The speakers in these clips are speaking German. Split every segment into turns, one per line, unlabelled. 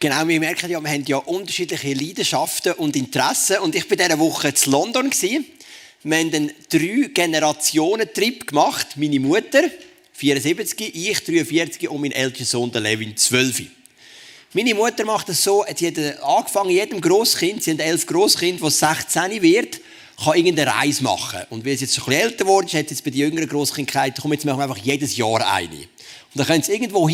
Genau, wir merken ja, wir haben ja unterschiedliche Leidenschaften und Interessen. Und ich war diese Woche in London. Wir haben einen drei Generationen Trip gemacht. Meine Mutter, 74, ich 43 und mein ältester Sohn, der Levin, 12. Meine Mutter macht es so, sie hat angefangen, jedem Grosskind, sie haben elf Grosskind, das 16 wird, kann irgendeine Reise machen. Und weil sie jetzt schon ein bisschen älter geworden ist, hat jetzt bei den jüngeren Grosskindern gesagt, komm, jetzt machen wir einfach jedes Jahr eine. Und dann können sie irgendwo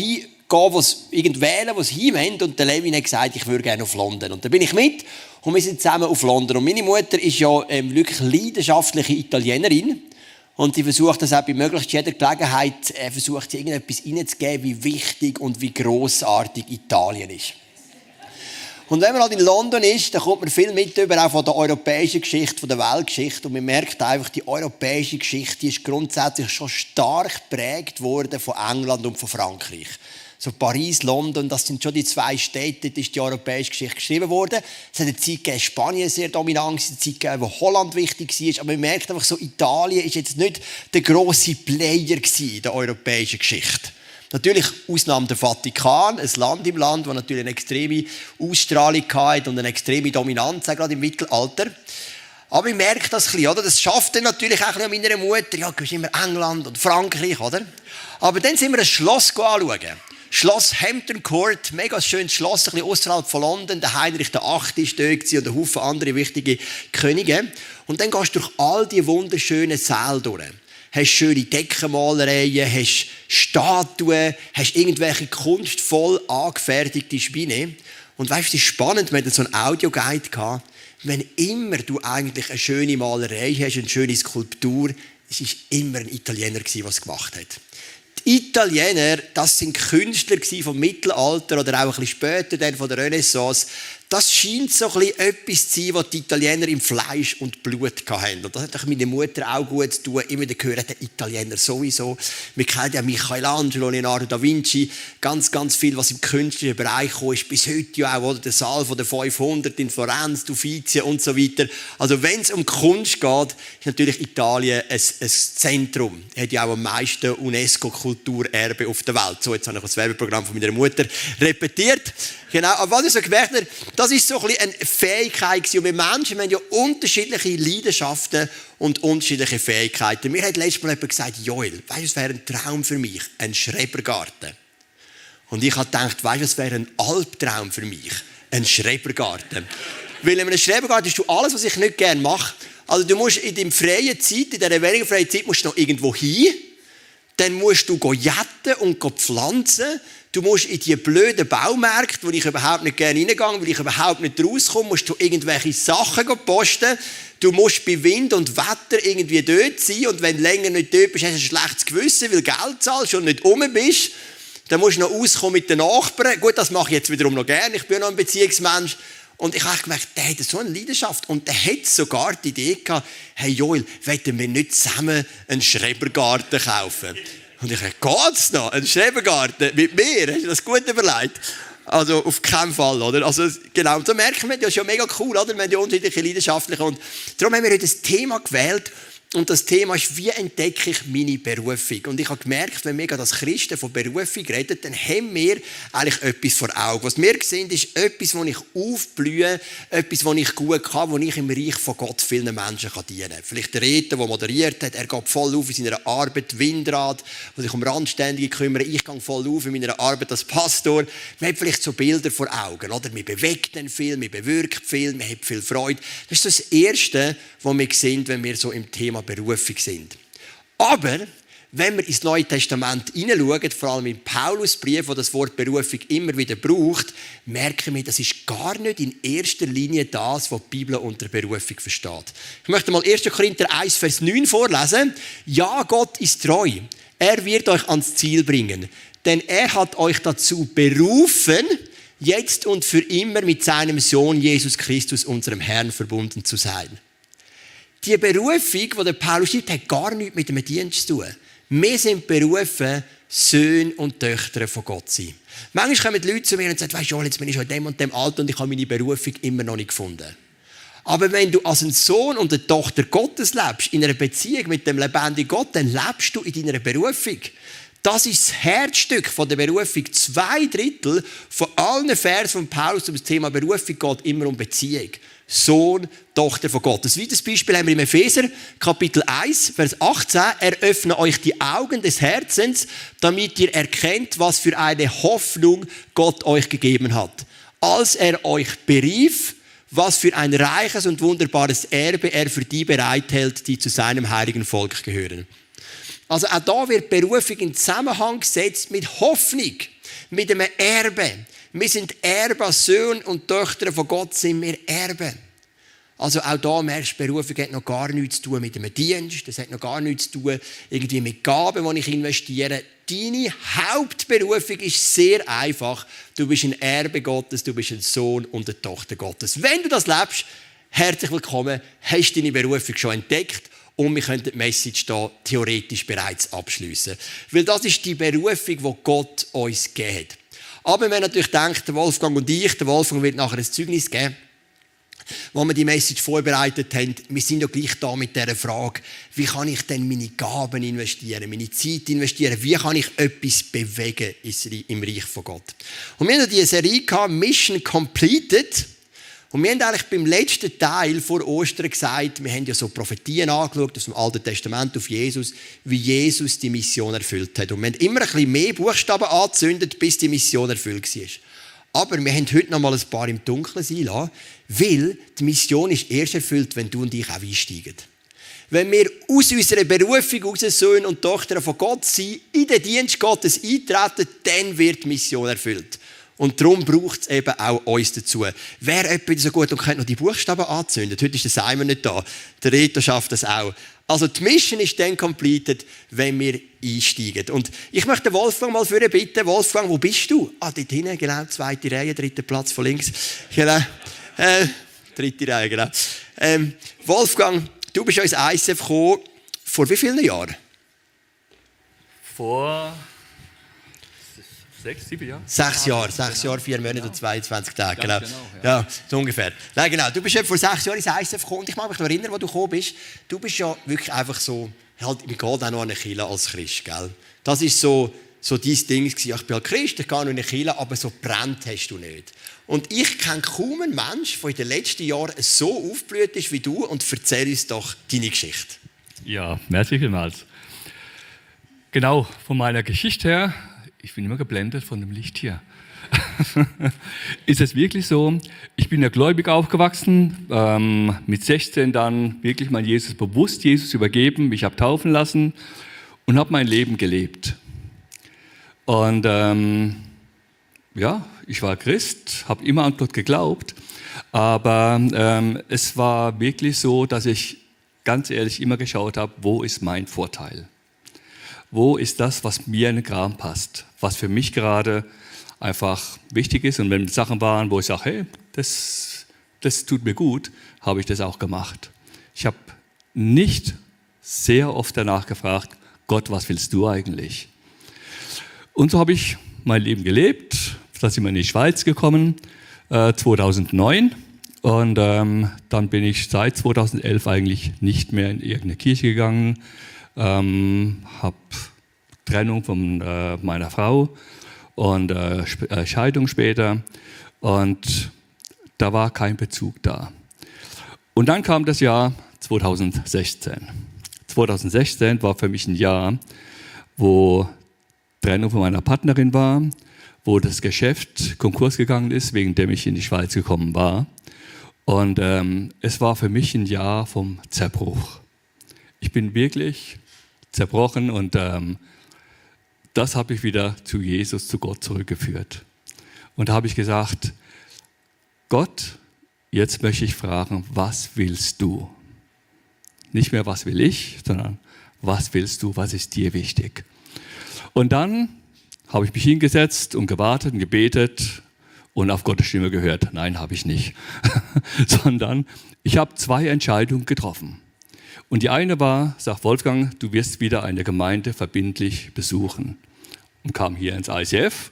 hingehen, was irgend wählen, was hinwollen. Und der Levin hat gesagt, ich würde gerne auf London. Und dann bin ich mit und wir sind zusammen auf London. Und meine Mutter ist ja ähm, wirklich leidenschaftliche Italienerin. Und sie versucht das auch bei möglichst jeder Gelegenheit, äh, versucht sie irgendetwas reinzugeben, wie wichtig und wie großartig Italien ist. Und wenn man halt in London ist, dann kommt man viel mit über auch von der europäischen Geschichte, von der Weltgeschichte. Und man merkt einfach, die europäische Geschichte ist grundsätzlich schon stark geprägt worden von England und von Frankreich. So Paris, London, das sind schon die zwei Städte, da ist die europäische Geschichte geschrieben worden. Es hat eine Zeit gegeben, Spanien sehr dominant, eine Zeit gegeben, wo Holland wichtig war. Aber man merkt einfach so, Italien ist jetzt nicht der große Player in der europäischen Geschichte. Natürlich Ausnahme der Vatikan, ein Land im Land, das natürlich eine extreme Ausstrahlung hat und eine extreme Dominanz, gerade im Mittelalter. Aber ich merke das ein bisschen, oder? Das schafft dann natürlich auch ein bisschen an meiner Mutter. Ja, du immer England und Frankreich, oder? Aber dann sind wir ein Schloss anschauen. Schloss Hampton Court, mega schönes Schloss, ein bisschen außerhalb von London. Der Heinrich VIII ist dort und ein Haufen andere wichtige Könige. Und dann gehst du durch all die wunderschönen Säle durch hast schöne Deckenmalereien, hast Statuen, hast irgendwelche kunstvoll angefertigte Spinne. Und weißt du, es ist spannend, wir hatten so einen Audioguide gehabt, wenn immer du eigentlich eine schöne Malerei hast, eine schöne Skulptur, es war immer ein Italiener, der es gemacht hat. Italiener, das sind Künstler vom Mittelalter oder auch ein bisschen später dann von der Renaissance, das scheint so ein bisschen etwas zu sein, was die Italiener im Fleisch und Blut hatten. Und das hat meine Mutter auch gut zu tun. Immer gehört der Italiener sowieso. Wir kennen ja Michelangelo, Leonardo da Vinci, ganz, ganz viel, was im künstlichen Bereich ist bis heute ja auch, oder? Der Saal von der 500 in Florenz, Uffizien und so weiter. Also wenn es um Kunst geht, ist natürlich Italien ein, ein Zentrum. Er hat ja auch am meisten UNESCO-Kulturerbe auf der Welt. So, jetzt habe ich das Werbeprogramm von meiner Mutter repetiert. Genau, aber was ich so gemerkt habe, das ist so ein bisschen eine Fähigkeit Und wir Menschen wir haben ja unterschiedliche Leidenschaften und unterschiedliche Fähigkeiten. Mir hat letztes Mal jemand gesagt, Joel, weißt du, es wäre ein Traum für mich, ein Schrebergarten. Und ich habe gedacht, weißt du, es wäre ein Albtraum für mich, ein Schrebergarten. Weil in einem Schrebergarten hast du alles, was ich nicht gerne mache. Also du musst in deiner freien Zeit, in dieser weniger freien Zeit, musst du noch irgendwo hin. Dann musst du jetten und pflanzen. Du musst in die blöden Baumärkte, wo ich überhaupt nicht gerne reingehe, weil ich überhaupt nicht rauskomme, musst du irgendwelche Sachen posten. Du musst bei Wind und Wetter irgendwie dort sein und wenn du länger nicht dort bist, hast du ein schlechtes Gewissen, weil du Geld zahlst und nicht um bist. Dann musst du noch auskommen mit den Nachbarn. Gut, das mache ich jetzt wiederum noch gerne. Ich bin noch ein Beziehungsmensch. Und ich habe gemerkt, der hat so eine Leidenschaft. Und der hat sogar die Idee gehabt, hey Joel, wollen wir nicht zusammen einen Schrebergarten kaufen? Und ich dachte, geht's noch? Ein Schrebergarten mit mir? Hast du das gut überlegt? Also auf keinen Fall, oder? Also genau, so merken wir, das ist ja mega cool, oder? Wir haben ja unterschiedliche Leidenschaftliche und darum haben wir heute das Thema gewählt, und das Thema ist, wie entdecke ich meine Berufung? Und ich habe gemerkt, wenn wir als Christen von Berufung reden, dann haben wir eigentlich etwas vor Augen. Was wir sehen, ist etwas, wo ich aufblühe, etwas, wo ich gut kann, wo ich im Reich von Gott vielen Menschen dienen kann. Vielleicht der Retter, der moderiert hat, er geht voll auf in seiner Arbeit, Windrad, der sich um Randständige kümmert. Ich gehe voll auf in meiner Arbeit als Pastor. Man hat vielleicht so Bilder vor Augen, oder? Man bewegt dann viel, man bewirkt viel, man hat viel Freude. Das ist das Erste, was wir sehen, wenn wir so im Thema Berufung sind. Aber wenn wir ins Neue Testament hineinschauen, vor allem im Paulusbrief, wo das Wort Berufung immer wieder braucht, merken wir, das ist gar nicht in erster Linie das, was die Bibel unter Berufung versteht. Ich möchte mal 1. Korinther 1, Vers 9 vorlesen. Ja, Gott ist treu. Er wird euch ans Ziel bringen. Denn er hat euch dazu berufen, jetzt und für immer mit seinem Sohn Jesus Christus, unserem Herrn, verbunden zu sein. Die Berufung, die der Paulus schreibt, hat gar nichts mit dem Dienst zu tun. Wir sind berufen, Söhne und Töchter von Gott zu sein. Manchmal kommen die Leute zu mir und sagen, weißt du, jetzt bin ich schon in dem und dem Alter und ich habe meine Berufung immer noch nicht gefunden. Aber wenn du als ein Sohn und eine Tochter Gottes lebst, in einer Beziehung mit dem lebendigen Gott, dann lebst du in deiner Berufung. Das ist das Herzstück der Berufung. Zwei Drittel von allen Versen von Paulus um das Thema Berufung geht immer um Beziehung. Sohn, Tochter von Gott. Ein weiteres Beispiel haben wir im Epheser, Kapitel 1, Vers 18. Eröffne euch die Augen des Herzens, damit ihr erkennt, was für eine Hoffnung Gott euch gegeben hat. Als er euch berief, was für ein reiches und wunderbares Erbe er für die bereithält, die zu seinem heiligen Volk gehören. Also auch da wird Berufung in Zusammenhang gesetzt mit Hoffnung, mit einem Erbe. Wir sind Erbe, Söhne und Töchter von Gott sind wir Erbe. Also auch da merkst du, Berufung hat noch gar nichts zu tun mit einem Dienst, das hat noch gar nichts zu tun irgendwie mit Gaben, die ich investiere. Deine Hauptberufung ist sehr einfach. Du bist ein Erbe Gottes, du bist ein Sohn und eine Tochter Gottes. Wenn du das lebst, herzlich willkommen, hast deine Berufung schon entdeckt und wir können die Message hier theoretisch bereits abschließen. Weil das ist die Berufung, die Gott uns gegeben hat. Aber wenn natürlich denkt, der Wolfgang und ich, der Wolfgang wird nachher ein Zeugnis geben, wo wir die Message vorbereitet haben, wir sind ja gleich da mit der Frage, wie kann ich denn meine Gaben investieren, meine Zeit investieren, wie kann ich etwas bewegen im Reich von Gott. Und wir haben diese Serie gehabt, Mission Completed. Und wir haben eigentlich beim letzten Teil vor Ostern gesagt, wir haben ja so Prophetien angeschaut aus dem Alten Testament auf Jesus, wie Jesus die Mission erfüllt hat. Und wir haben immer ein bisschen mehr Buchstaben angezündet, bis die Mission erfüllt war. Aber wir haben heute noch mal ein paar im Dunkeln sein lassen, weil die Mission ist erst erfüllt, wenn du und ich auch einsteigen. Wenn wir aus unserer Berufung, aus Söhnen und Tochter von Gott sind, in den Dienst Gottes eintreten, dann wird die Mission erfüllt. Und darum braucht es eben auch uns dazu. Wer jemand so gut und könnte noch die Buchstaben anzünden? Heute ist der Simon nicht da. Der Reto schafft das auch. Also die Mission ist dann completed, wenn wir einsteigen. Und ich möchte Wolfgang mal für bitten. Wolfgang, wo bist du? Ah, dort hinten, genau, zweite Reihe, dritter Platz von links. Genau. Äh, dritte Reihe, genau. Ähm, Wolfgang, du bist ins ISF gekommen, vor wie vielen Jahren?
Vor Sechs, sieben
Jahre? Sechs Jahre, sechs Jahre, vier Monate genau. und 22 Tage, genau. genau ja. ja. so ungefähr. Nein, genau. Du bist ja vor sechs Jahren ins ISF gekommen und ich mag mich noch erinnern, wo du gekommen bist. Du bist ja wirklich einfach so, halt, mir geht auch noch an eine Kirche als Christ, gell? Das ist so, so dein Ding gewesen. Ich bin halt Christ, ich gehe noch in eine Kirche, aber so brennt hast du nicht. Und ich kenne kaum einen Menschen, der in den letzten Jahren so aufgeblüht ist wie du und erzähl uns doch deine Geschichte.
Ja, merci vielmals. Genau, von meiner Geschichte her ich bin immer geblendet von dem Licht hier. ist es wirklich so? Ich bin ja gläubig aufgewachsen, ähm, mit 16 dann wirklich mein Jesus bewusst Jesus übergeben, mich habe taufen lassen und habe mein Leben gelebt. Und ähm, ja, ich war Christ, habe immer an Gott geglaubt, aber ähm, es war wirklich so, dass ich ganz ehrlich immer geschaut habe, wo ist mein Vorteil? wo ist das, was mir in den Kram passt, was für mich gerade einfach wichtig ist. Und wenn Sachen waren, wo ich sage, hey, das, das tut mir gut, habe ich das auch gemacht. Ich habe nicht sehr oft danach gefragt, Gott, was willst du eigentlich? Und so habe ich mein Leben gelebt. Da sind wir in die Schweiz gekommen, äh, 2009. Und ähm, dann bin ich seit 2011 eigentlich nicht mehr in irgendeine Kirche gegangen, ähm, habe Trennung von äh, meiner Frau und äh, äh, Scheidung später und da war kein Bezug da. Und dann kam das Jahr 2016. 2016 war für mich ein Jahr, wo Trennung von meiner Partnerin war, wo das Geschäft Konkurs gegangen ist, wegen dem ich in die Schweiz gekommen war. Und ähm, es war für mich ein Jahr vom Zerbruch. Ich bin wirklich zerbrochen und ähm, das habe ich wieder zu Jesus, zu Gott zurückgeführt. Und da habe ich gesagt, Gott, jetzt möchte ich fragen, was willst du? Nicht mehr, was will ich, sondern was willst du, was ist dir wichtig? Und dann habe ich mich hingesetzt und gewartet und gebetet und auf Gottes Stimme gehört. Nein, habe ich nicht. sondern ich habe zwei Entscheidungen getroffen. Und die eine war, sagt Wolfgang, du wirst wieder eine Gemeinde verbindlich besuchen. Und kam hier ins ICF.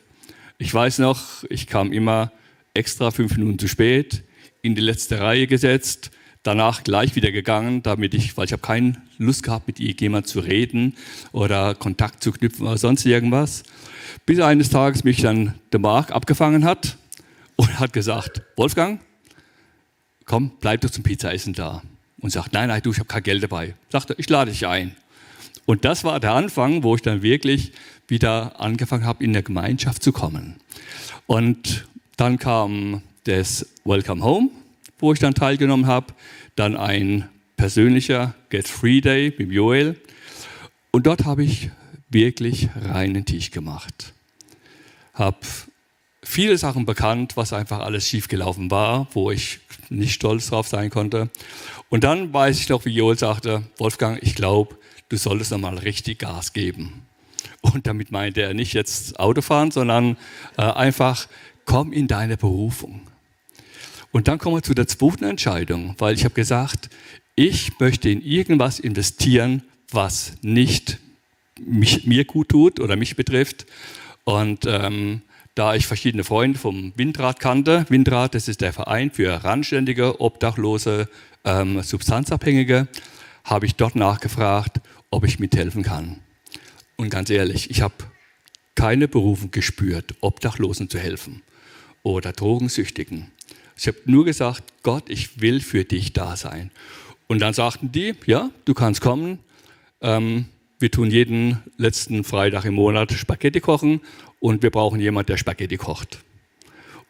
Ich weiß noch, ich kam immer extra fünf Minuten zu spät, in die letzte Reihe gesetzt, danach gleich wieder gegangen, damit ich, weil ich habe keine Lust gehabt, mit jemandem zu reden oder Kontakt zu knüpfen oder sonst irgendwas. Bis eines Tages mich dann der Mark abgefangen hat und hat gesagt, Wolfgang, komm, bleib doch zum Pizzaessen da. Und sagt, nein, nein, du, ich habe kein Geld dabei. Sagte, ich lade dich ein. Und das war der Anfang, wo ich dann wirklich wieder angefangen habe, in der Gemeinschaft zu kommen. Und dann kam das Welcome Home, wo ich dann teilgenommen habe. Dann ein persönlicher Get Free Day mit Joel. Und dort habe ich wirklich reinen Tisch gemacht. Habe viele Sachen bekannt, was einfach alles schiefgelaufen war, wo ich nicht stolz drauf sein konnte. Und dann weiß ich noch, wie Joel sagte, Wolfgang, ich glaube, du solltest nochmal richtig Gas geben. Und damit meinte er nicht jetzt Autofahren, sondern äh, einfach, komm in deine Berufung. Und dann kommen wir zu der zweiten Entscheidung, weil ich habe gesagt, ich möchte in irgendwas investieren, was nicht mich, mir gut tut oder mich betrifft. Und ähm, da ich verschiedene Freunde vom Windrad kannte, Windrad, das ist der Verein für randständige, obdachlose, ähm, Substanzabhängige, habe ich dort nachgefragt, ob ich mithelfen kann. Und ganz ehrlich, ich habe keine Berufung gespürt, Obdachlosen zu helfen oder Drogensüchtigen. Ich habe nur gesagt, Gott, ich will für dich da sein. Und dann sagten die, ja, du kannst kommen. Ähm, wir tun jeden letzten Freitag im Monat Spaghetti kochen und wir brauchen jemanden, der Spaghetti kocht.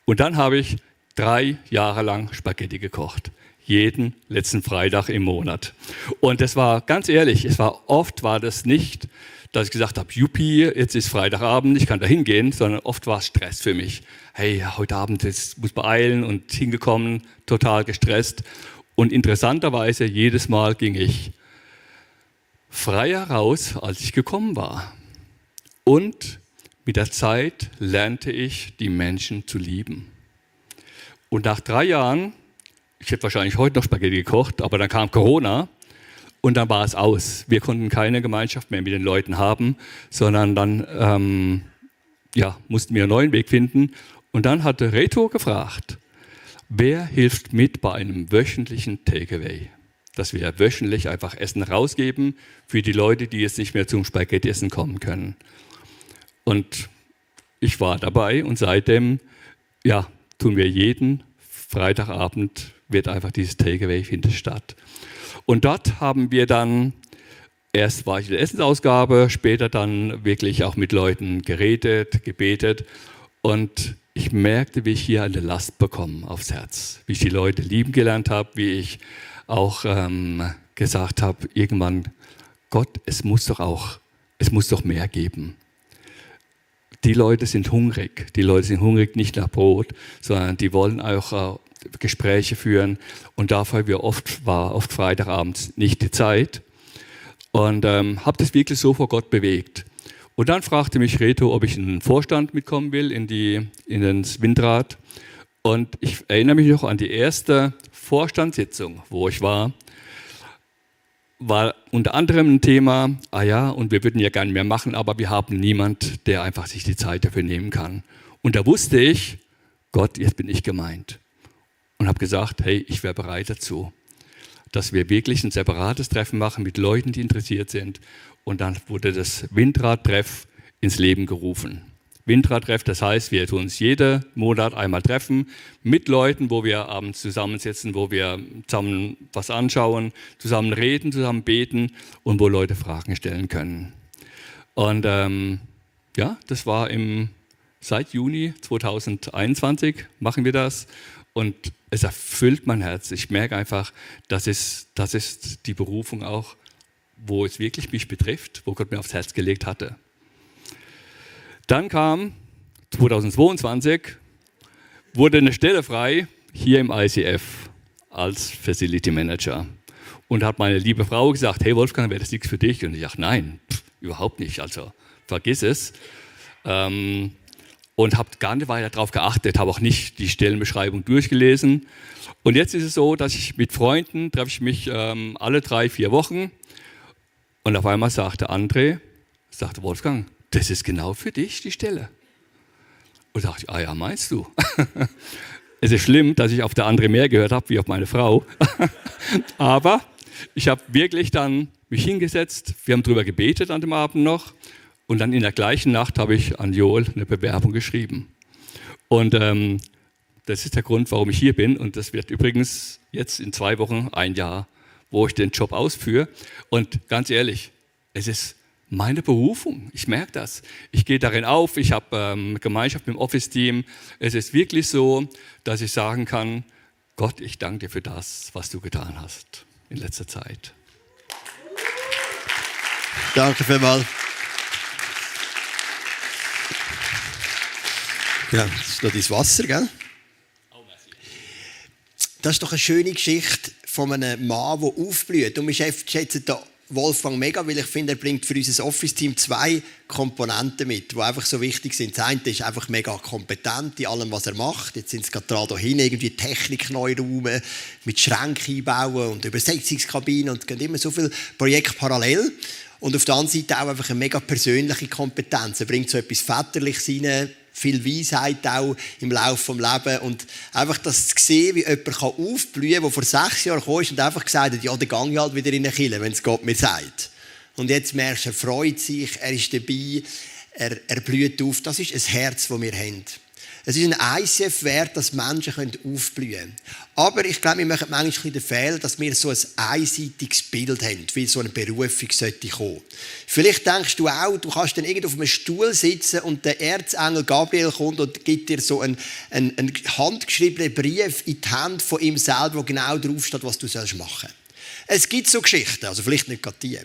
Und dann habe ich drei Jahre lang Spaghetti gekocht. Jeden letzten Freitag im Monat. Und das war ganz ehrlich, es war oft war das nicht, dass ich gesagt habe, Juppie, jetzt ist Freitagabend, ich kann da hingehen, sondern oft war es Stress für mich. Hey, heute Abend jetzt muss beeilen und hingekommen, total gestresst. Und interessanterweise jedes Mal ging ich freier raus, als ich gekommen war. Und mit der Zeit lernte ich, die Menschen zu lieben. Und nach drei Jahren, ich hätte wahrscheinlich heute noch Spaghetti gekocht, aber dann kam Corona und dann war es aus. Wir konnten keine Gemeinschaft mehr mit den Leuten haben, sondern dann ähm, ja, mussten wir einen neuen Weg finden. Und dann hatte Reto gefragt, wer hilft mit bei einem wöchentlichen Takeaway? Dass wir wöchentlich einfach Essen rausgeben für die Leute, die jetzt nicht mehr zum Spaghetti-Essen kommen können. Und ich war dabei und seitdem, ja, tun wir jeden Freitagabend, wird einfach dieses Takeaway findet statt. Und dort haben wir dann, erst war ich in der Essensausgabe, später dann wirklich auch mit Leuten geredet, gebetet und ich merkte, wie ich hier eine Last bekomme aufs Herz, wie ich die Leute lieben gelernt habe, wie ich auch ähm, gesagt habe, irgendwann, Gott, es muss doch auch, es muss doch mehr geben die Leute sind hungrig. Die Leute sind hungrig nicht nach Brot, sondern die wollen auch äh, Gespräche führen. Und dafür wir oft, war oft Freitagabends nicht die Zeit. Und ähm, habe das wirklich so vor Gott bewegt. Und dann fragte mich Reto, ob ich in den Vorstand mitkommen will, in, die, in den Windrad. Und ich erinnere mich noch an die erste Vorstandssitzung, wo ich war war unter anderem ein Thema, ah ja, und wir würden ja gerne mehr machen, aber wir haben niemand, der einfach sich die Zeit dafür nehmen kann. Und da wusste ich, Gott, jetzt bin ich gemeint. Und habe gesagt, hey, ich wäre bereit dazu, dass wir wirklich ein separates Treffen machen mit Leuten, die interessiert sind. Und dann wurde das Windradtreff ins Leben gerufen. Windradtreff, das heißt, wir tun uns jeden Monat einmal treffen mit Leuten, wo wir abends zusammensitzen, wo wir zusammen was anschauen, zusammen reden, zusammen beten und wo Leute Fragen stellen können. Und ähm, ja, das war im, seit Juni 2021 machen wir das und es erfüllt mein Herz. Ich merke einfach, das ist, das ist die Berufung auch, wo es wirklich mich betrifft, wo Gott mir aufs Herz gelegt hatte. Dann kam 2022, wurde eine Stelle frei hier im ICF als Facility Manager. Und hat meine liebe Frau gesagt, hey Wolfgang, wäre das nichts für dich? Und ich dachte, nein, pff, überhaupt nicht, also vergiss es. Ähm, und habe gar nicht weiter darauf geachtet, habe auch nicht die Stellenbeschreibung durchgelesen. Und jetzt ist es so, dass ich mit Freunden treffe ich mich ähm, alle drei, vier Wochen. Und auf einmal sagte André, sagte Wolfgang, das ist genau für dich die Stelle. Und dachte ich, ah ja, meinst du? Es ist schlimm, dass ich auf der andere mehr gehört habe wie auf meine Frau. Aber ich habe wirklich dann mich hingesetzt. Wir haben darüber gebetet an dem Abend noch. Und dann in der gleichen Nacht habe ich an Joel eine Bewerbung geschrieben. Und ähm, das ist der Grund, warum ich hier bin. Und das wird übrigens jetzt in zwei Wochen ein Jahr, wo ich den Job ausführe. Und ganz ehrlich, es ist meine Berufung. Ich merke das. Ich gehe darin auf. Ich habe ähm, Gemeinschaft mit dem Office-Team. Es ist wirklich so, dass ich sagen kann, Gott, ich danke dir für das, was du getan hast in letzter Zeit.
Danke vielmals. Ja, das ist noch dein Wasser, gell? Das ist doch eine schöne Geschichte von einem Mann, der aufblüht. Und wir schätzen da Wolfgang mega, weil ich finde, er bringt für unser Office-Team zwei Komponenten mit, die einfach so wichtig sind. Das eine ist einfach mega kompetent in allem, was er macht. Jetzt sind sie gerade dahin, irgendwie Technik neu räumen, mit Schränken einbauen und Übersetzungskabinen und es gibt immer so viele Projekte parallel. Und auf der anderen Seite auch einfach eine mega persönliche Kompetenz. Er bringt so etwas Väterliches rein, viel Weisheit auch im Laufe des Lebens. Und einfach das zu sehen, wie jemand aufblühen kann, der vor sechs Jahren kam und einfach gesagt hat, ja, dann gehe ich halt wieder in eine Kille, wenn es Gott mir sagt. Und jetzt merkst du, er freut sich, er ist dabei, er, er blüht auf. Das ist ein Herz, das wir haben. Es ist ein ICF wert, dass Menschen aufblühen können. Aber ich glaube, wir machen manchmal den Fehler, dass wir so ein einseitiges Bild haben, wie so eine Berufung sollte kommen. Vielleicht denkst du auch, du kannst dann irgendwo auf einem Stuhl sitzen und der Erzengel Gabriel kommt und gibt dir so einen, einen, einen handgeschriebenen Brief in die Hand von ihm selber, wo genau draufsteht, was du machen sollst. Es gibt so Geschichten, also vielleicht nicht gerade die.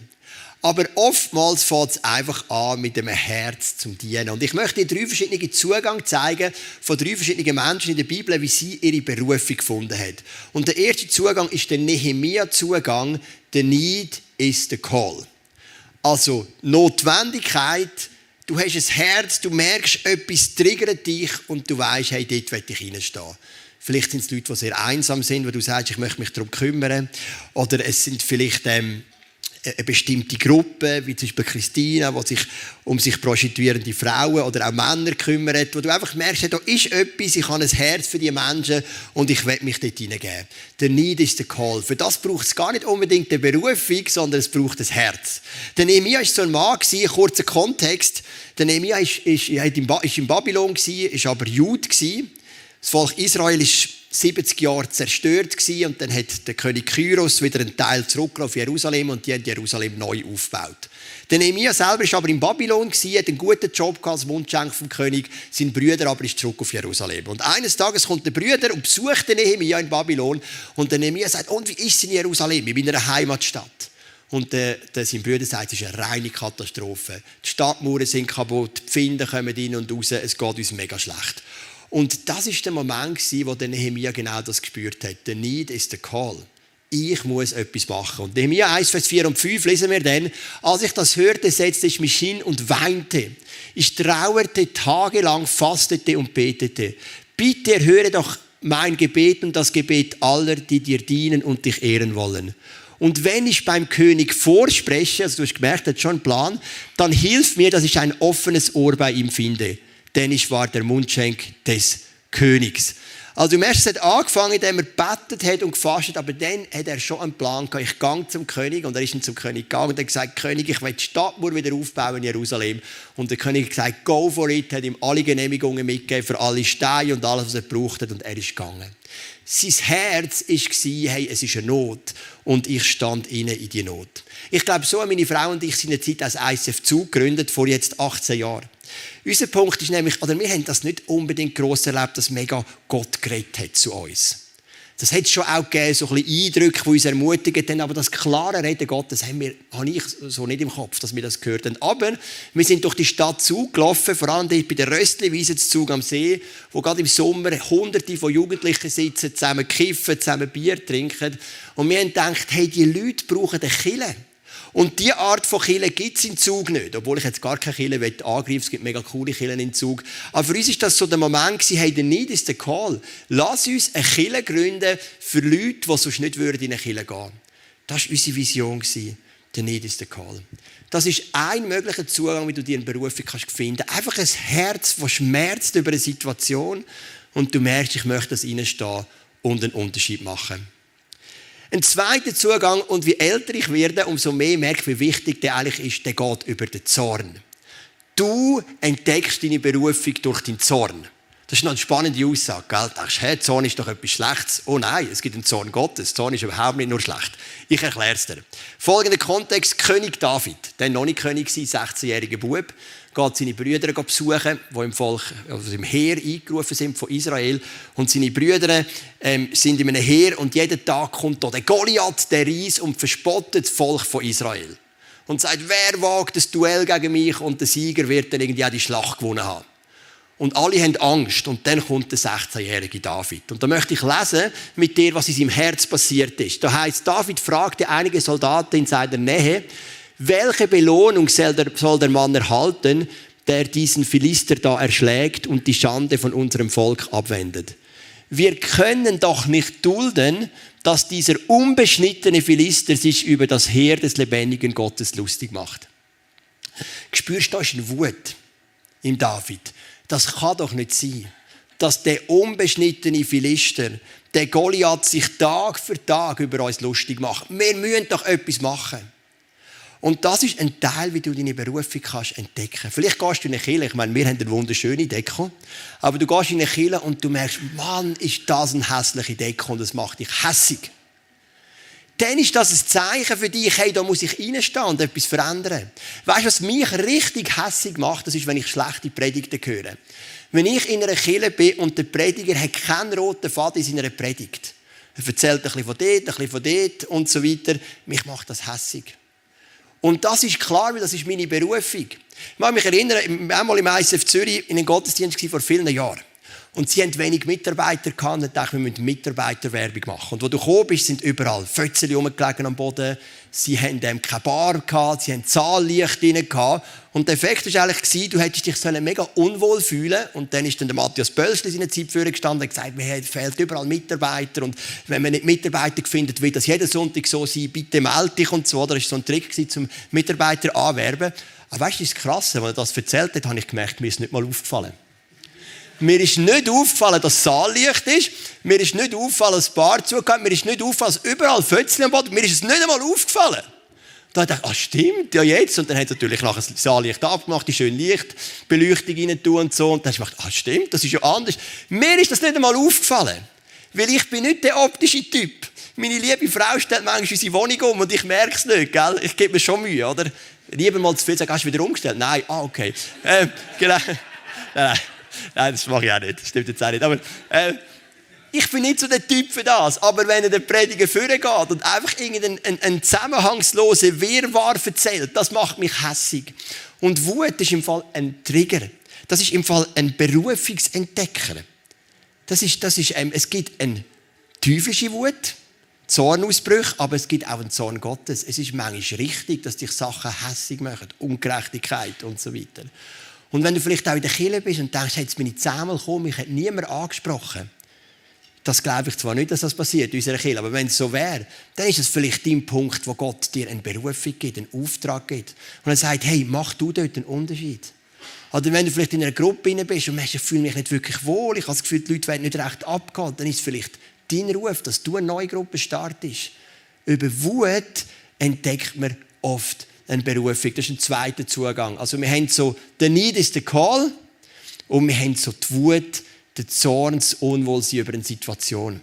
Aber oftmals fängt es einfach an mit einem Herz zum Dienen. Und ich möchte dir drei verschiedene Zugang zeigen von drei verschiedenen Menschen in der Bibel, wie sie ihre Berufung gefunden haben. Und der erste Zugang ist der Nehemia-Zugang. The need is the call. Also Notwendigkeit, du hast ein Herz, du merkst, etwas triggert dich und du weißt, hey, dort will ich reinstehen. Vielleicht sind es Leute, die sehr einsam sind, wo du sagst, ich möchte mich darum kümmern. Oder es sind vielleicht ähm, eine bestimmte Gruppe, wie zum Beispiel Christina, die sich um sich prostituierende Frauen oder auch Männer kümmert, wo du einfach merkst, da ist etwas, ich habe ein Herz für die Menschen und ich will mich dort hineingeben. Der Need ist der Call. Für das braucht es gar nicht unbedingt eine Berufung, sondern es braucht ein Herz. Der Nehemiah war so ein Mann, kurzer Kontext. Der Nehemiah ist in Babylon, war aber Jude. Das Volk Israel ist 70 Jahre zerstört gewesen, und dann hat der König Kyros wieder einen Teil zurück auf Jerusalem und die haben Jerusalem neu aufgebaut. Der Nehemiah selber war aber in Babylon, gewesen, hat einen guten Job als Mundschenk vom König, sein Bruder aber ist zurück auf Jerusalem. Und eines Tages kommt der Bruder und besucht den Nehemiah in Babylon und der Nehemiah sagt, und wie ist es in Jerusalem, in meiner Heimatstadt? Und der, der, sein Bruder sagt, es ist eine reine Katastrophe. Die Stadtmauern sind kaputt, die Finden kommen rein und raus, es geht uns mega schlecht. Und das ist der Moment, wo der Nehemiah genau das gespürt hat. The need is the call. Ich muss etwas machen. Und Nehemiah 1, Vers 4 und 5 lesen wir dann, als ich das hörte, setzte ich mich hin und weinte. Ich trauerte tagelang, fastete und betete. Bitte erhöre doch mein Gebet und das Gebet aller, die dir dienen und dich ehren wollen. Und wenn ich beim König vorspreche, also du hast gemerkt, er hat schon einen Plan, dann hilf mir, dass ich ein offenes Ohr bei ihm finde denn ich war der Mundschenk des Königs. Also im ersten hat angefangen, indem er betet hat und gefastet, aber dann hat er schon einen Plan gehabt. Ich gehe zum König und er ist dann zum König gegangen und hat gesagt, König, ich will die Stadtmauer wieder aufbauen in Jerusalem. Und der König hat gesagt, go for it, hat ihm alle Genehmigungen mitgegeben für alle Steine und alles, was er braucht und er ist gegangen. Sein Herz war, hey, es ist eine Not und ich stand inne in die Not. Ich glaube, so haben meine Frau und ich seine Zeit als ICF zugegründet, vor jetzt 18 Jahren. Unser Punkt ist nämlich, oder wir haben das nicht unbedingt gross erlebt, dass mega Gott geredet hat zu uns. Das hat schon auch gegeben, so ein bisschen Eindrücke, die uns ermutigen aber das klare Reden Gottes haben wir, habe ich so nicht im Kopf, dass wir das gehört haben. Aber wir sind durch die Stadt zugelaufen, vor allem bei der Röstli-Wiese Zug am See, wo gerade im Sommer hunderte von Jugendlichen sitzen, zusammen kiffen, zusammen Bier trinken. Und wir haben gedacht, hey, die Leute brauchen eine Kille. Und diese Art von Kirche gibt es in Zug nicht. Obwohl ich jetzt gar keine Kirche angreife, es gibt mega coole Kirchen in Zug. Aber für uns ist das so der Moment gewesen, hey, der ist der Call. Lass uns eine Kirche gründen für Leute, die sonst nicht würden in eine Kirche gehen Das war unsere Vision. Der Need ist der Call. Das ist ein möglicher Zugang, wie du dir eine Berufung kannst finden. Einfach ein Herz, das schmerzt über eine Situation und du merkst, ich möchte das reinstehen und einen Unterschied machen. Ein zweiter Zugang, und wie älter ich werde, umso mehr merke ich, wie wichtig der eigentlich ist, der geht über den Zorn. Du entdeckst deine Berufung durch den Zorn. Das ist eine spannende Aussage, gell? Du denkst, hey, Zorn ist doch etwas Schlechtes. Oh nein, es gibt einen Zorn Gottes. Zorn ist überhaupt nicht nur schlecht. Ich erkläre es dir. Folgender Kontext, König David, der noch nicht König war, 16-jähriger Bub, geht seine Brüder besuchen, die im Volk, also im Heer eingerufen sind von Israel. Und seine Brüder ähm, sind in einem Heer und jeden Tag kommt da der Goliath, der Ries, und verspottet das Volk von Israel. Und sagt, wer wagt das Duell gegen mich und der Sieger wird dann irgendwie auch die Schlacht gewonnen haben. Und alle haben Angst. Und dann kommt der 16-jährige David. Und da möchte ich lesen mit dir, was in seinem Herz passiert ist. Da heißt, David fragte einige Soldaten in seiner Nähe, welche Belohnung soll der, soll der Mann erhalten, der diesen Philister da erschlägt und die Schande von unserem Volk abwendet? Wir können doch nicht dulden, dass dieser unbeschnittene Philister sich über das Heer des lebendigen Gottes lustig macht. Spürst du, da ist eine Wut im David. Das kann doch nicht sein, dass der unbeschnittene Philister, der Goliath, sich Tag für Tag über uns lustig macht. Wir müssen doch etwas machen. Und das ist ein Teil, wie du deine Berufung kannst entdecken. Vielleicht gehst du in eine Kirche, ich meine, wir haben eine wunderschöne Deko, aber du gehst in eine Kirche und du merkst, Mann, ist das eine hässliche Deko und das macht dich hässig dann ist das ein Zeichen für dich, hey, da muss ich reinstehen und etwas verändern. Weißt du, was mich richtig hässig macht, das ist, wenn ich schlechte Predigten höre. Wenn ich in einer Kirche bin und der Prediger hat keinen roten Faden in seiner Predigt. Er erzählt ein bisschen von dort, ein bisschen von dort und so weiter. Mich macht das hässig. Und das ist klar, weil das ist meine Berufung. Ich mag mich erinnern, einmal im ISF Zürich in einem Gottesdienst vor vielen Jahren. Und sie haben wenig Mitarbeiter gehabt und dachten, wir müssen Mitarbeiterwerbung machen. Und wo du gekommen bist, sind überall Fötzchen rumgelegen am Boden. Sie haben ähm, keine Bar gehabt, sie haben Zahllicht drin gehabt. Und der Effekt war eigentlich, du hättest dich mega unwohl fühlen Und dann ist dann der Matthias Bölschli in seiner Zeit gestanden und gesagt, mir fehlt überall Mitarbeiter. Und wenn man nicht Mitarbeiter findet, will das jeden Sonntag so sein, bitte melde dich und so. Das war so ein Trick zum Mitarbeiter anwerben. Aber weißt du, das ist krass, als er das erzählt hat, habe ich gemerkt, mir ist nicht mal aufgefallen. Mir ist nicht aufgefallen, dass Saallicht ist. Mir ist nicht aufgefallen, dass Bar zugeht. Mir ist nicht aufgefallen, dass überall Fötzchen am Boden Mir ist es nicht einmal aufgefallen. Da dachte ich, ah, stimmt, ja jetzt. Und dann hat natürlich nachher das Saallicht abgemacht, die schöne Lichtbeleuchtung rein tun und so. Und dann habe ich gedacht, ah, stimmt, das ist ja anders. Mir ist das nicht einmal aufgefallen. Weil ich bin nicht der optische Typ. Meine liebe Frau stellt manchmal unsere Wohnung um und ich merke es nicht, gell? Ich gebe mir schon Mühe, oder? Lieber mal zu viel sagen, hast du wieder umgestellt? Nein, ah, okay. Ähm, genau. Nein. Nein, das mache ich auch nicht. Das stimmt jetzt auch nicht. Aber äh, ich bin nicht so der Typ für das. Aber wenn er den Prediger vorgeht und einfach irgendeinen einen, einen zusammenhangslosen Wirrwarr erzählt, das macht mich hässig. Und Wut ist im Fall ein Trigger. Das ist im Fall ein Berufungsentdecker. Das ist, das ist, ähm, es gibt eine teuflische Wut, Zornausbrüche, aber es gibt auch einen Zorn Gottes. Es ist manchmal richtig, dass dich Sachen hässig machen, Ungerechtigkeit und so weiter. Und wenn du vielleicht auch in der Kirche bist und denkst, jetzt bin ich zehnmal gekommen, mich hat niemand angesprochen. Das glaube ich zwar nicht, dass das passiert in unserer Kirche, aber wenn es so wäre, dann ist es vielleicht dein Punkt, wo Gott dir eine Berufung gibt, einen Auftrag gibt. Und er sagt, hey, mach du dort einen Unterschied. Oder wenn du vielleicht in einer Gruppe bist und merkst, ich fühle mich nicht wirklich wohl, ich habe das Gefühl, die Leute werden nicht recht abgeholt, dann ist es vielleicht dein Ruf, dass du eine neue Gruppe startest. Über Wut entdeckt man oft eine Berufung. Das ist ein zweiter Zugang. Also wir haben so, der Need ist der Call und wir haben so die Wut, der Zorn, das Unwohlsein über eine Situation.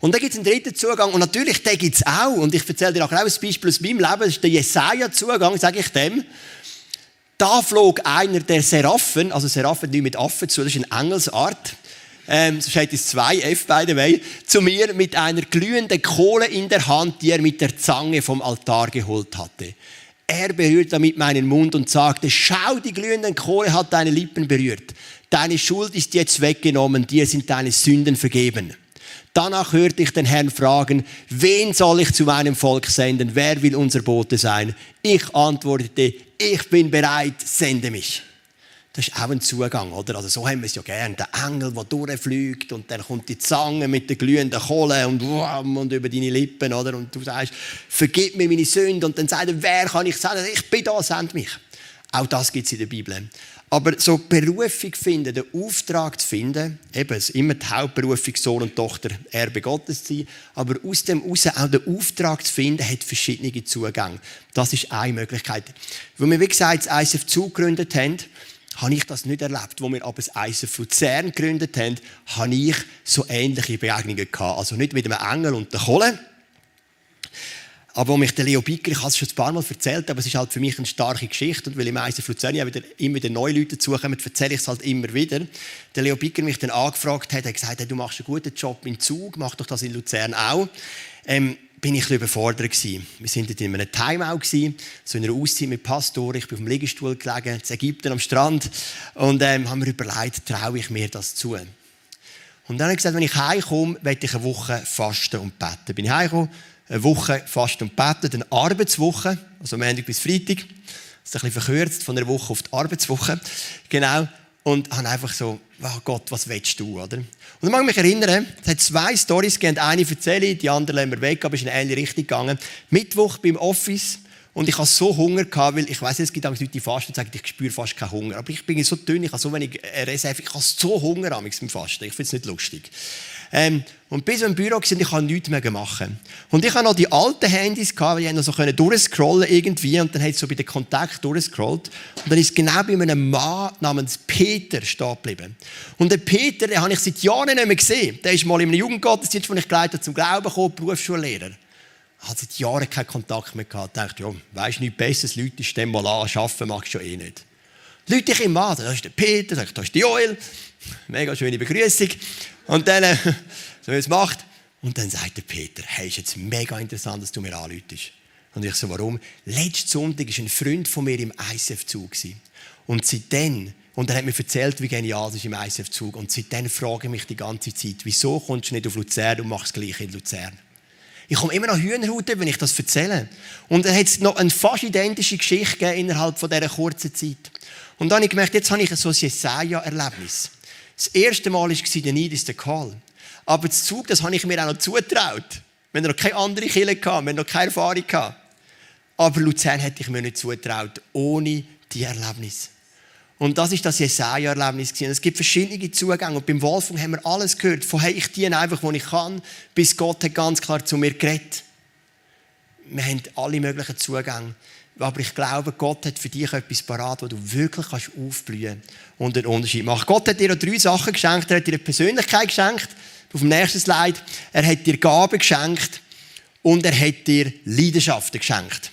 Und dann gibt es einen dritten Zugang und natürlich, den gibt es auch. Und ich erzähle dir auch ein Beispiel aus meinem Leben, das ist der Jesaja-Zugang, sage ich dem. Da flog einer der Seraphen, also Seraphen nicht mit Affen zu, das ist eine Engelsart, ähm, so steht es zwei F by the way, zu mir mit einer glühenden Kohle in der Hand, die er mit der Zange vom Altar geholt hatte. Er berührte damit meinen Mund und sagte, schau, die glühende Kohle hat deine Lippen berührt. Deine Schuld ist jetzt weggenommen, dir sind deine Sünden vergeben. Danach hörte ich den Herrn fragen, wen soll ich zu meinem Volk senden? Wer will unser Bote sein? Ich antwortete, ich bin bereit, sende mich. Das ist auch ein Zugang, oder? Also so haben wir es ja gern. Der Engel, der durchfliegt und dann kommt die Zange mit der glühenden Kohle und, und über deine Lippen, oder? Und du sagst, vergib mir meine Sünde und dann sagt er, wer kann ich sagen? Ich bin da, send mich. Auch das gibt es in der Bibel. Aber so Berufung finden, den Auftrag zu finden, eben immer die Hauptberufung, Sohn und Tochter, Erbe Gottes zu sein, aber aus dem heraus auch den Auftrag zu finden, hat verschiedene Zugänge. Das ist eine Möglichkeit. Wo wir, wie gesagt, das ISF zugegründet haben, habe ich das nicht erlebt. Wo wir aber das ISF Luzern gegründet haben, habe ich so ähnliche Begegnungen gehabt. Also nicht mit einem Engel und der Kohle, aber wo mich der Leo Bicker, ich habe es schon ein paar Mal erzählt, aber es ist halt für mich eine starke Geschichte und weil im ISF Luzern ja wieder, immer wieder neue Leute dazukommen, erzähle ich es halt immer wieder. Der Leo Bicker mich dann angefragt hat, er hat gesagt, hey, du machst einen guten Job in Zug, mach doch das in Luzern auch. Ähm, bin ich ein überfordert gewesen. Wir sind in einem Timeout gewesen, so in einer Auszeit mit Pastor. Ich bin auf dem Liegestuhl gelegen, in Ägypten am Strand und ähm, haben mir überlegt, traue ich mir das zu? Und dann habe ich gesagt, wenn ich heimkomme, werde ich eine Woche fasten und beten. Bin ich heimgekommen, eine Woche fast und beten, eine Arbeitswoche, also Montag bis Freitag. Das ist ein bisschen verkürzt von einer Woche auf die Arbeitswoche. Genau. Und habe einfach so, oh Gott, was willst du, oder? Und dann mag ich mich erinnern, es hat zwei Storys gegeben. Eine erzähle ich, die andere lassen wir weg, aber es ist in eine ähnliche Richtung gegangen. Mittwoch beim Office. Und ich hatte so Hunger, weil ich weiß, es gibt Leute, die fasten und sagen, ich spüre fast keinen Hunger. Aber ich bin so dünn, ich habe so wenig Reserve, ich habe so Hunger beim Fasten. Ich finde es nicht lustig. Ähm, und bis im Büro waren, ich konnte nichts mehr machen. Und ich hatte noch die alten Handys, gehabt, die noch so durchscrollen irgendwie. Und dann hat es so bei den Kontakten durchscrollt. Und dann ist es genau bei einem Mann namens Peter stehen geblieben. Und den Peter, den habe ich seit Jahren nicht mehr gesehen. Der ist mal in einem Jugendgottesdienst, den ich geleitet zum Glauben gekommen, Berufsschullehrer. Ich hatte seit Jahren keinen Kontakt mehr gehabt. Ich dachte, ja, weisst nichts Besseres, Leute, stehen mal an, arbeiten magst du schon eh nicht. Leute ich immer an, da ist der Peter, da ist die Joel. Mega schöne Begrüßung. Und dann, äh, so wie es macht. Und dann sagt der Peter, hey, ist jetzt mega interessant, dass du mir anläutest. Und ich so, warum? Letzten Sonntag war ein Freund von mir im ISF-Zug. Und seitdem, und er hat mir erzählt, wie genial es ist im ISF-Zug. Und seitdem frage ich mich die ganze Zeit, wieso kommst du nicht auf Luzern und machst es gleich in Luzern? Ich komme immer noch Hühnerhaut, wenn ich das erzähle. Und dann hat noch eine fast identische Geschichte innerhalb von dieser kurzen Zeit. Und dann habe ich gemerkt, jetzt habe ich ein so Jesaja-Erlebnis. Das erste Mal war der Need is the Call. Aber das Zug, das habe ich mir auch noch zugetraut. Wir haben noch keine andere gehabt, wir haben noch keine Erfahrung. Aber Luzern hätte ich mir nicht zugetraut, ohne die Erlebnis. Und das ist das Jesaja-Erlebnis. Es gibt verschiedene Zugänge. Und beim Wolfgang haben wir alles gehört. Von hey, ich diene einfach, wo ich kann, bis Gott hat ganz klar zu mir geredet. Wir haben alle möglichen Zugänge. Aber ich glaube, Gott hat für dich etwas parat, wo du wirklich kannst aufblühen und einen Unterschied machen. Gott hat dir drei Sachen geschenkt. Er hat dir eine Persönlichkeit geschenkt. Auf dem nächsten Slide. Er hat dir Gaben geschenkt. Und er hat dir Leidenschaften geschenkt.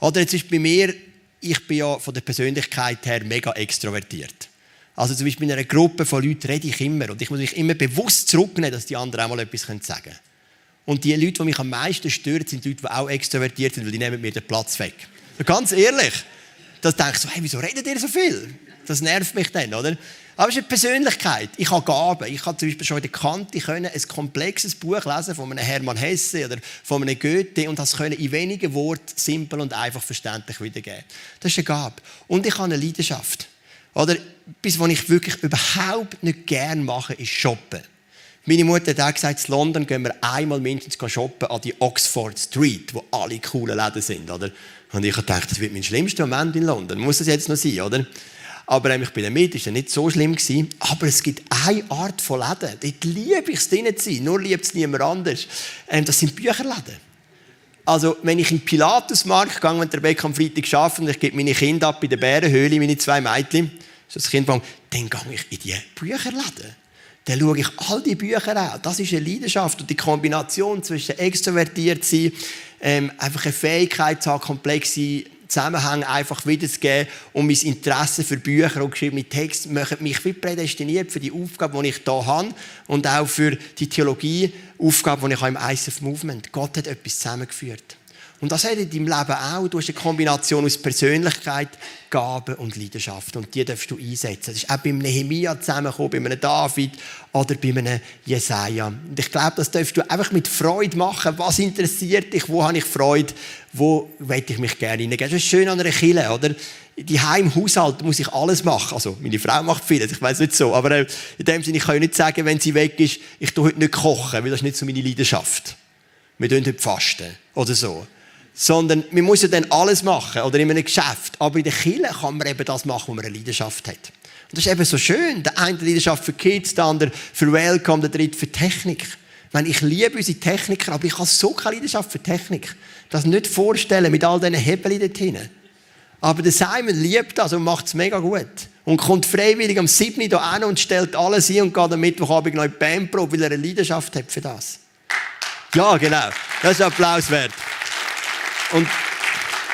Oder jetzt ist bei mir, ich bin ja von der Persönlichkeit her mega extrovertiert. Also zum Beispiel in einer Gruppe von Leuten rede ich immer. Und ich muss mich immer bewusst zurücknehmen, dass die anderen auch mal etwas sagen können. Und die Leute, die mich am meisten stören, sind Leute, die auch extrovertiert sind, weil die nehmen mir den Platz weg. Ganz ehrlich. Da denke ich so, hey, wieso redet ihr so viel? Das nervt mich dann, oder? Aber es ist eine Persönlichkeit. Ich habe Gaben. Ich habe zum Beispiel schon in der Kante können ein komplexes Buch lesen von einem Hermann Hesse oder von einem Goethe und das können in wenigen Worten simpel und einfach verständlich wiedergeben. Das ist eine Gabe. Und ich habe eine Leidenschaft. Oder, bis was ich wirklich überhaupt nicht gerne mache, ist shoppen. Meine Mutter hat auch gesagt, in London gehen wir einmal mindestens shoppen an die Oxford Street, wo alle coolen Läden sind. Oder? Und ich gedacht, das wird mein schlimmster Moment in London. Muss das jetzt noch sein, oder? Aber ähm, ich bin damit, ist ja nicht so schlimm gewesen. Aber es gibt eine Art von Läden. Dort liebe ich es drinnen zu sein. Nur liebt es niemand anders. Ähm, das sind Bücherläden. Also, wenn ich in den Pilatusmarkt gehe, wenn der Beck am Freitag arbeitet und ich gebe meine Kinder ab bei der Bärenhöhle, meine zwei Mädchen, das Kind dann gehe ich in die Bücherläden dann schaue ich all die Bücher an. Das ist eine Leidenschaft und die Kombination zwischen extrovertiert sein, ähm, einfach eine Fähigkeit zu haben, komplexe Zusammenhänge einfach wiederzugeben und mein Interesse für Bücher und geschriebene Texte machen mich wie prädestiniert für die Aufgabe, die ich hier habe und auch für die Theologie-Aufgabe, die ich habe im ISF Movement. Gott hat etwas zusammengeführt. Und das hat in deinem Leben auch. Du hast eine Kombination aus Persönlichkeit, Gaben und Leidenschaft. Und die darfst du einsetzen. Das ist auch bei einem Nehemiah zusammengekommen, bei einem David oder bei einem Jesaja. Und ich glaube, das darfst du einfach mit Freude machen. Was interessiert dich? Wo habe ich Freude? Wo möchte ich mich gerne hineingeben? Das ist schön an einer Kille, oder? Die Heimhaushalt muss ich alles machen. Also, meine Frau macht vieles, ich weiß nicht so. Aber äh, in dem Sinne, ich kann nicht sagen, wenn sie weg ist, ich tue heute nicht kochen, weil das ist nicht so meine Leidenschaft. Wir tun heute fasten. Oder so Sondern man muss ja dann alles machen oder in einem Geschäft. Aber in der Kirche kann man eben das machen, wo man eine Leidenschaft hat. Und das ist eben so schön. Der eine Leidenschaft für Kids, der andere für Welcome, der dritte für Technik. Ich, meine, ich liebe unsere Techniker, aber ich habe so keine Leidenschaft für Technik. Das nicht vorstellen mit all diesen Hebeln dort hinten. Aber der Simon liebt das und macht es mega gut. Und kommt freiwillig am 7. hier an und stellt alles ein und geht am Mittwochabend noch in die Bandprobe, weil er eine Leidenschaft hat für das. Ja, genau. Das ist Applaus wert. Und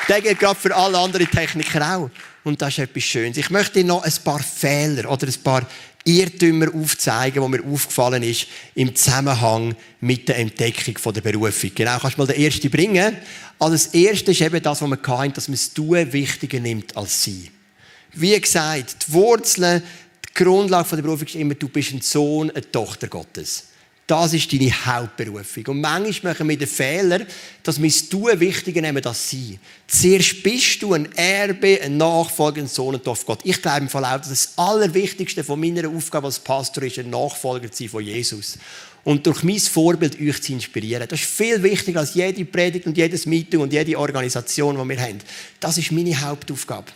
der geht gerade für alle anderen Techniker auch. Und das ist etwas Schönes. Ich möchte Ihnen noch ein paar Fehler oder ein paar Irrtümer aufzeigen, die mir aufgefallen ist im Zusammenhang mit der Entdeckung der Berufung. Genau, kannst du mal den ersten bringen? Also das erste ist eben das, was wir hatten, dass man das Tun wichtiger nimmt als Sie. Wie gesagt, die Wurzeln, die Grundlage der Berufung ist immer, du bist ein Sohn, eine Tochter Gottes. Das ist deine Hauptberufung. Und manchmal machen wir den Fehler, dass wir das Tun wichtiger nehmen als sie. Zuerst bist du ein Erbe, ein Nachfolger, ein Sohn und Gott. Ich glaube im Fall auch, dass das Allerwichtigste von meiner Aufgabe als Pastor ist, ein Nachfolger zu sein von Jesus. Und durch mein Vorbild euch zu inspirieren. Das ist viel wichtiger als jede Predigt und jedes Meeting und jede Organisation, die wir haben. Das ist meine Hauptaufgabe.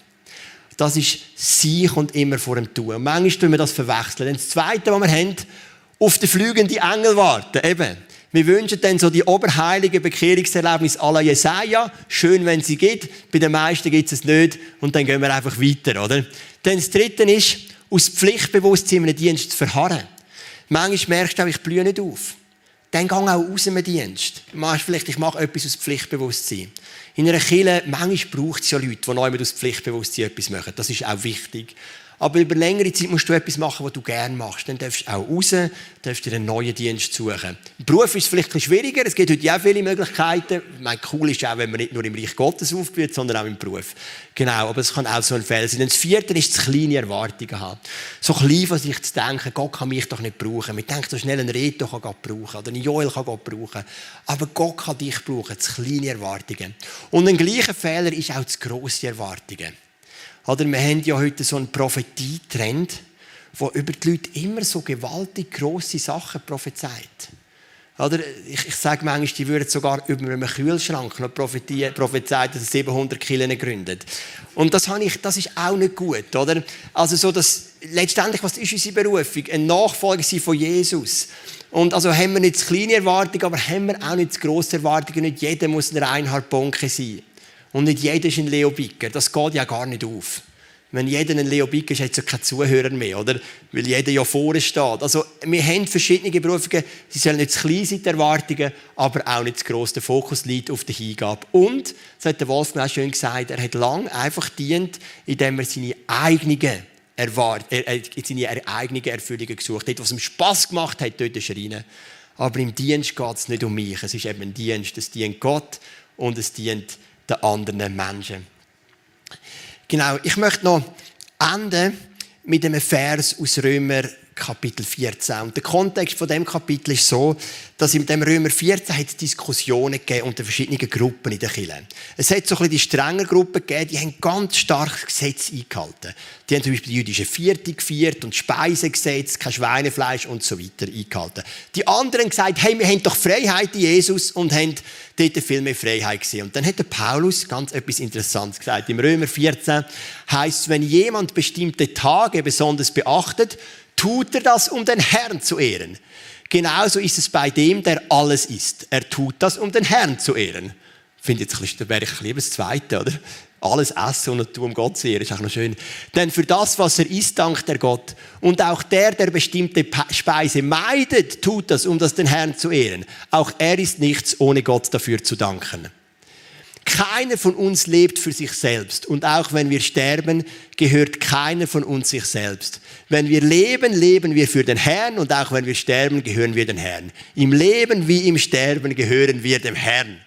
Das ist sich und immer vor dem Tun. Und manchmal tun wir das verwechseln. das Zweite, was wir haben, auf den fliegenden Engel warten. Eben. Wir wünschen dann so die oberheilige Bekehrungserlebnis la Jesaja. Schön, wenn sie geht. Bei den meisten gibt es nicht. Und dann gehen wir einfach weiter, oder? Dann das Dritte ist, aus Pflichtbewusstsein in einem Dienst zu verharren. Manchmal merkst du auch, ich blühe nicht auf. Dann geh auch aus dem Dienst. Machst vielleicht, ich mache etwas aus Pflichtbewusstsein. In einer Kirche, manchmal braucht es ja Leute, die neu aus Pflichtbewusstsein etwas machen. Das ist auch wichtig. Aber über längere Zeit musst du etwas machen, was du gerne machst. Dann darfst du auch raus, darfst dir einen neuen Dienst suchen. Im Beruf ist es vielleicht ein schwieriger. Es gibt heute auch viele Möglichkeiten. Ich meine, cool ist auch, wenn man nicht nur im Reich Gottes aufgeführt, sondern auch im Beruf. Genau, aber es kann auch so ein Fehler sein. Und das vierte ist das kleine Erwartungen haben. So klein von sich zu denken, Gott kann mich doch nicht brauchen. Man denkt so schnell, ein Reto kann Gott brauchen oder ein Joel kann Gott brauchen. Aber Gott kann dich brauchen, das kleine Erwartungen. Und ein gleicher Fehler ist auch das grosse Erwartungen. Oder wir haben ja heute so einen Prophetietrend, wo über die Leute immer so gewaltig grosse Sachen prophezeit. Oder ich, ich sage manchmal, die würden sogar über einem Kühlschrank noch prophezeien, dass er 700 Kilometer gründet. Und das, habe ich, das ist auch nicht gut, oder? Also so, dass, letztendlich, was ist unsere Berufung? Ein Nachfolger sein von Jesus. Und also haben wir nicht zu kleine Erwartungen, aber haben wir auch nicht zu grosse Erwartungen. Nicht jeder muss ein Reinhard Bonke sein. Und nicht jeder ist ein Leo Bicker. Das geht ja gar nicht auf. Wenn jeder ein Leo Bicker ist, hat es ja keinen Zuhörer mehr, oder? Weil jeder ja vorne steht. Also, wir haben verschiedene Berufungen. Sie sollen nicht zu klein sein, die Erwartungen, aber auch nicht zu gross. Der Fokus liegt auf der Hingabe. Und, das hat der Wolfgang auch schön gesagt, er hat lange einfach dient, indem er seine eigenen Erwart er, er, seine eigenen Erfüllungen gesucht hat. Was ihm Spass gemacht hat, dort ist er rein. Aber im Dienst geht es nicht um mich. Es ist eben ein Dienst. Es dient Gott und es dient den anderen Menschen. Genau, ich möchte noch enden mit einem Vers aus Römer Kapitel 14. Und der Kontext von dem Kapitel ist so, dass in dem Römer 14 hat Diskussionen gegeben unter verschiedenen Gruppen in der Kirche. Es hat so ein bisschen die strengen Gruppen gegeben, die haben ganz stark Gesetze eingehalten. Die haben zum Beispiel die jüdische Vierte gefeiert und Speisegesetz, kein Schweinefleisch und so weiter eingehalten. Die anderen haben gesagt, hey, wir haben doch Freiheit in Jesus und haben dort viel mehr Freiheit gesehen. Und dann hat der Paulus ganz etwas Interessantes gesagt. Im Römer 14 heißt es, wenn jemand bestimmte Tage besonders beachtet, tut er das, um den Herrn zu ehren. Genauso ist es bei dem, der alles ist. Er tut das, um den Herrn zu ehren. Finde jetzt, da wäre ich lieber das Zweite, oder? Alles essen und tun, um Gott zu ehren, ist auch noch schön. Denn für das, was er isst, dankt er Gott. Und auch der, der bestimmte Speise meidet, tut das, um das den Herrn zu ehren. Auch er ist nichts, ohne Gott dafür zu danken. Keiner von uns lebt für sich selbst. Und auch wenn wir sterben, gehört keiner von uns sich selbst. Wenn wir leben, leben wir für den Herrn. Und auch wenn wir sterben, gehören wir dem Herrn. Im Leben wie im Sterben gehören wir dem Herrn.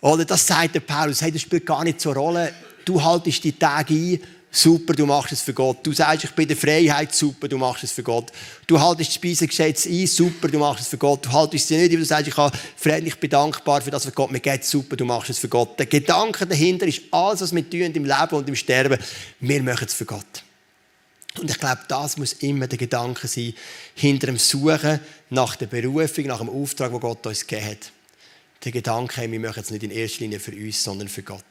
Oder das sagt der Paulus. Hey, das spielt gar nicht so eine Rolle. Du haltest die Tage ein super, du machst es für Gott. Du sagst, ich bin der Freiheit, super, du machst es für Gott. Du haltest das Speisegesetz ein, super, du machst es für Gott. Du haltest sie nicht, weil du sagst, ich, habe ich bin dankbar für das, was Gott mir gibt, super, du machst es für Gott. Der Gedanke dahinter ist, alles, was wir tun im Leben und im Sterben, wir machen es für Gott. Und ich glaube, das muss immer der Gedanke sein, hinter dem Suchen nach der Berufung, nach dem Auftrag, den Gott uns gegeben hat. der Gedanke, wir machen es nicht in erster Linie für uns, sondern für Gott.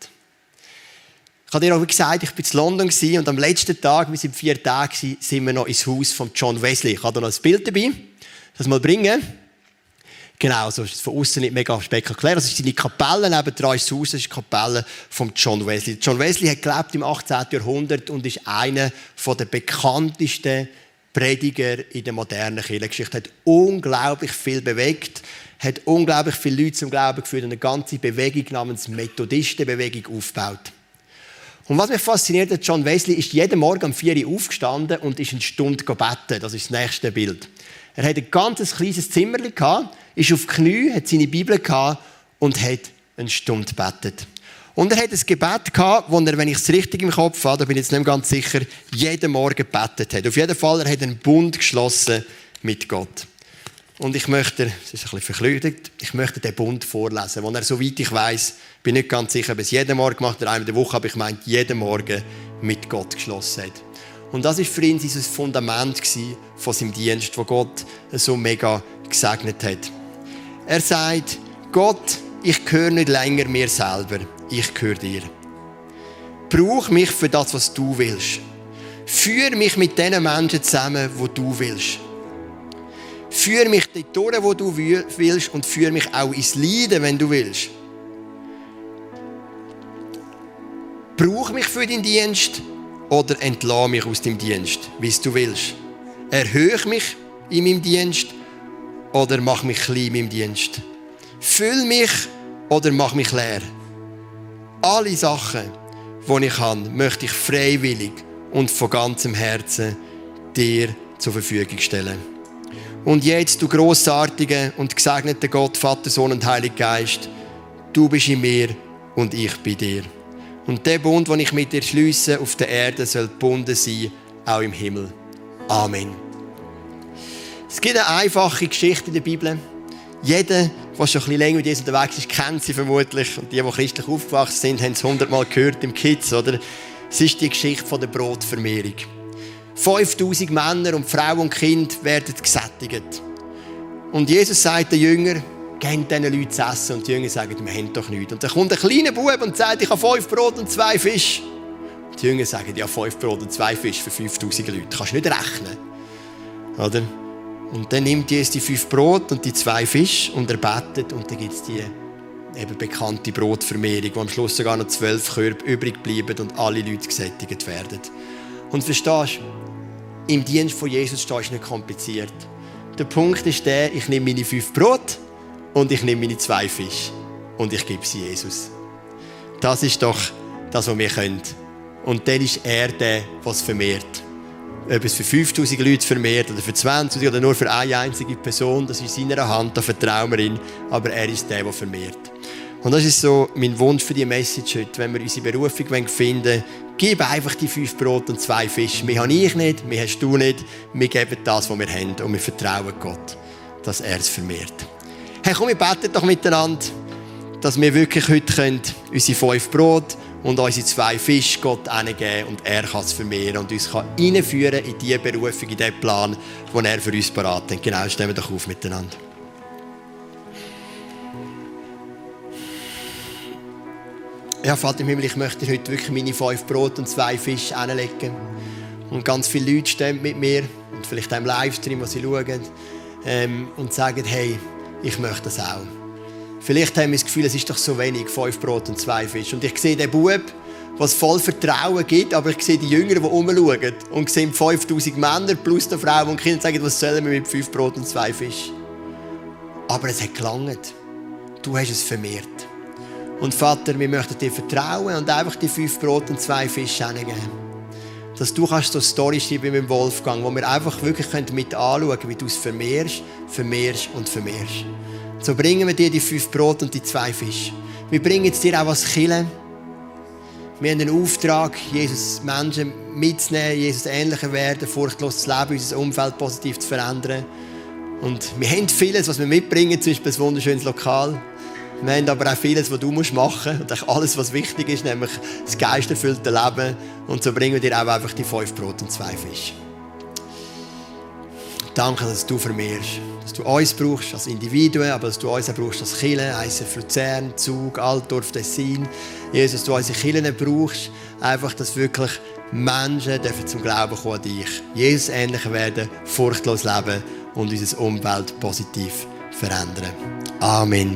Ich habe dir auch gesagt, ich war in London und am letzten Tag, wir sind vier Tage, sind wir noch ins Haus von John Wesley. Ich habe da noch ein Bild dabei, das mal bringen. Genau, so ist es von außen nicht mega spektakulär. Das ist seine Kapelle, neben ist das Haus, das ist die Kapelle von John Wesley. John Wesley hat gelebt im 18. Jahrhundert und ist einer der bekanntesten Prediger in der modernen Kirchengeschichte. Hat unglaublich viel bewegt, hat unglaublich viele Leute zum Glauben geführt und eine ganze Bewegung namens Methodistenbewegung aufgebaut. Und was mich fasziniert hat, John Wesley ist jeden Morgen um 4 Uhr aufgestanden und ist eine Stunde gebeten. Das ist das nächste Bild. Er hatte ein ganz kleines Zimmer, ist auf Knie, hat seine Bibel und hat eine Stunde gebetet. Und er hat ein Gebet gehabt, wo er, wenn ich es richtig im Kopf habe, da bin ich jetzt nicht ganz sicher, jeden Morgen gebetet hat. Auf jeden Fall, er hat einen Bund geschlossen mit Gott. Und ich möchte, es ist ein bisschen verklüdet, ich möchte den Bund vorlesen, wo er, soweit ich weiß, bin nicht ganz sicher, ob es jeden Morgen gemacht hat, einmal in der Woche, aber ich meine, jeden Morgen mit Gott geschlossen hat. Und das ist für ihn dieses Fundament von seinem Dienst, wo Gott so mega gesegnet hat. Er sagt, Gott, ich gehöre nicht länger mir selber, ich gehöre dir. Brauch mich für das, was du willst. Führ mich mit den Menschen zusammen, wo du willst. Führ mich dort durch, wo du willst und führ mich auch ins Leiden, wenn du willst. Brauch mich für deinen Dienst oder entlasse mich aus dem Dienst, wie du willst. Erhöhe mich in meinem Dienst oder mach mich klein in meinem Dienst. Füll mich oder mach mich leer. Alle Sachen, die ich kann, möchte ich freiwillig und von ganzem Herzen dir zur Verfügung stellen. Und jetzt, du großartiger und gesegneter Gott, Vater, Sohn und Heiliger Geist, du bist in mir und ich bei dir. Und der Bund, den ich mit dir schließe auf der Erde, soll gebunden sein, auch im Himmel. Amen. Es gibt eine einfache Geschichte in der Bibel. Jeder, der schon ein bisschen länger mit Jesus unterwegs ist, kennt sie vermutlich. Und die, die christlich aufgewachsen sind, haben es hundertmal gehört im Kids, oder? Es ist die Geschichte von der Brotvermehrung. 5000 Männer und Frauen und Kinder werden gesättigt. Und Jesus sagt den Jüngern, gebt diesen Leuten zu essen. Und die Jünger sagen, wir haben doch nichts. Und dann kommt ein kleiner Bub und sagt, ich habe fünf Brot und zwei Fisch. Und die Jünger sagen, ja, fünf Brot und zwei Fisch für 5000 Leute. Das kannst du nicht rechnen. Oder? Und dann nimmt Jesus die fünf Brot und die zwei Fisch und er betet und dann gibt es die eben bekannte Brotvermehrung, wo am Schluss sogar noch zwölf Körbe übrig bleiben und alle Leute gesättigt werden. Und verstehst du, im Dienst von Jesus stehst du nicht kompliziert. Der Punkt ist der, ich nehme meine fünf Brot und ich nehme meine zwei Fische und ich gebe sie Jesus. Das ist doch das, was wir können. Und dann ist er der, was vermehrt. Ob es für 5000 Leute vermehrt oder für 20 oder nur für eine einzige Person, das ist in seiner Hand, da vertrauen wir ihm. Aber er ist der, der vermehrt. Und das ist so mein Wunsch für die Message heute. Wenn wir unsere Berufung finden wollen, gib einfach die fünf Brot und zwei Fische. Wir haben ich nicht, wir hast du nicht. Wir geben das, was wir haben und wir vertrauen Gott, dass er es vermehrt. Hey, komm, wir beten doch miteinander, dass wir wirklich heute können, unsere fünf Brot und unsere zwei Fische Gott hingeben und er kann es vermehren und uns kann reinführen in diese Berufung, in diesen Plan, den er für uns parat hat. Genau, stellen wir doch auf miteinander. Ja, Vater im Himmel, ich möchte heute wirklich meine fünf Brot und zwei Fische hinlegen. Und ganz viele Leute stehen mit mir und vielleicht auch im Livestream, was sie schauen, ähm, und sagen, hey, ich möchte das auch. Vielleicht haben wir das Gefühl, es ist doch so wenig, fünf Brot und zwei Fische. Und ich sehe den Bub, was voll Vertrauen gibt, aber ich sehe die Jünger, die umschauen und sehen 5000 Männer plus die Frauen und Kinder sagen, was sollen wir mit fünf Brot und zwei Fischen? Aber es hat gelangt. Du hast es vermehrt. Und Vater, wir möchten dir vertrauen und einfach die fünf Brot und zwei Fische hingeben. Dass du kannst so Story schreiben mit Wolfgang, wo wir einfach wirklich mit anschauen können, wie du es vermehrst, vermehrst und vermehrst. So bringen wir dir die fünf Brot und die zwei Fische. Wir bringen es dir auch was Killen. Wir haben einen Auftrag, Jesus Menschen mitzunehmen, Jesus ähnlicher werden, furchtloses Leben, unser Umfeld positiv zu verändern. Und wir haben vieles, was wir mitbringen, zum Beispiel ein wunderschönes Lokal. Wir haben aber auch vieles, was du machen musst. Und alles, was wichtig ist, nämlich das geisterfüllte Leben. Und so bringen wir dir auch einfach die fünf Brot und zwei Fische. Danke, dass du vermehrst. Dass du uns brauchst als Individuen, aber dass du uns auch brauchst als Kirche, ICF Luzern, Zug, Altdorf, Tessin. Jesus, dass du unsere Kirchen brauchst, einfach, dass wirklich Menschen dürfen zum Glauben kommen an dich. Jesus ähnlicher werden, furchtlos leben und unser Umwelt positiv verändern. Amen.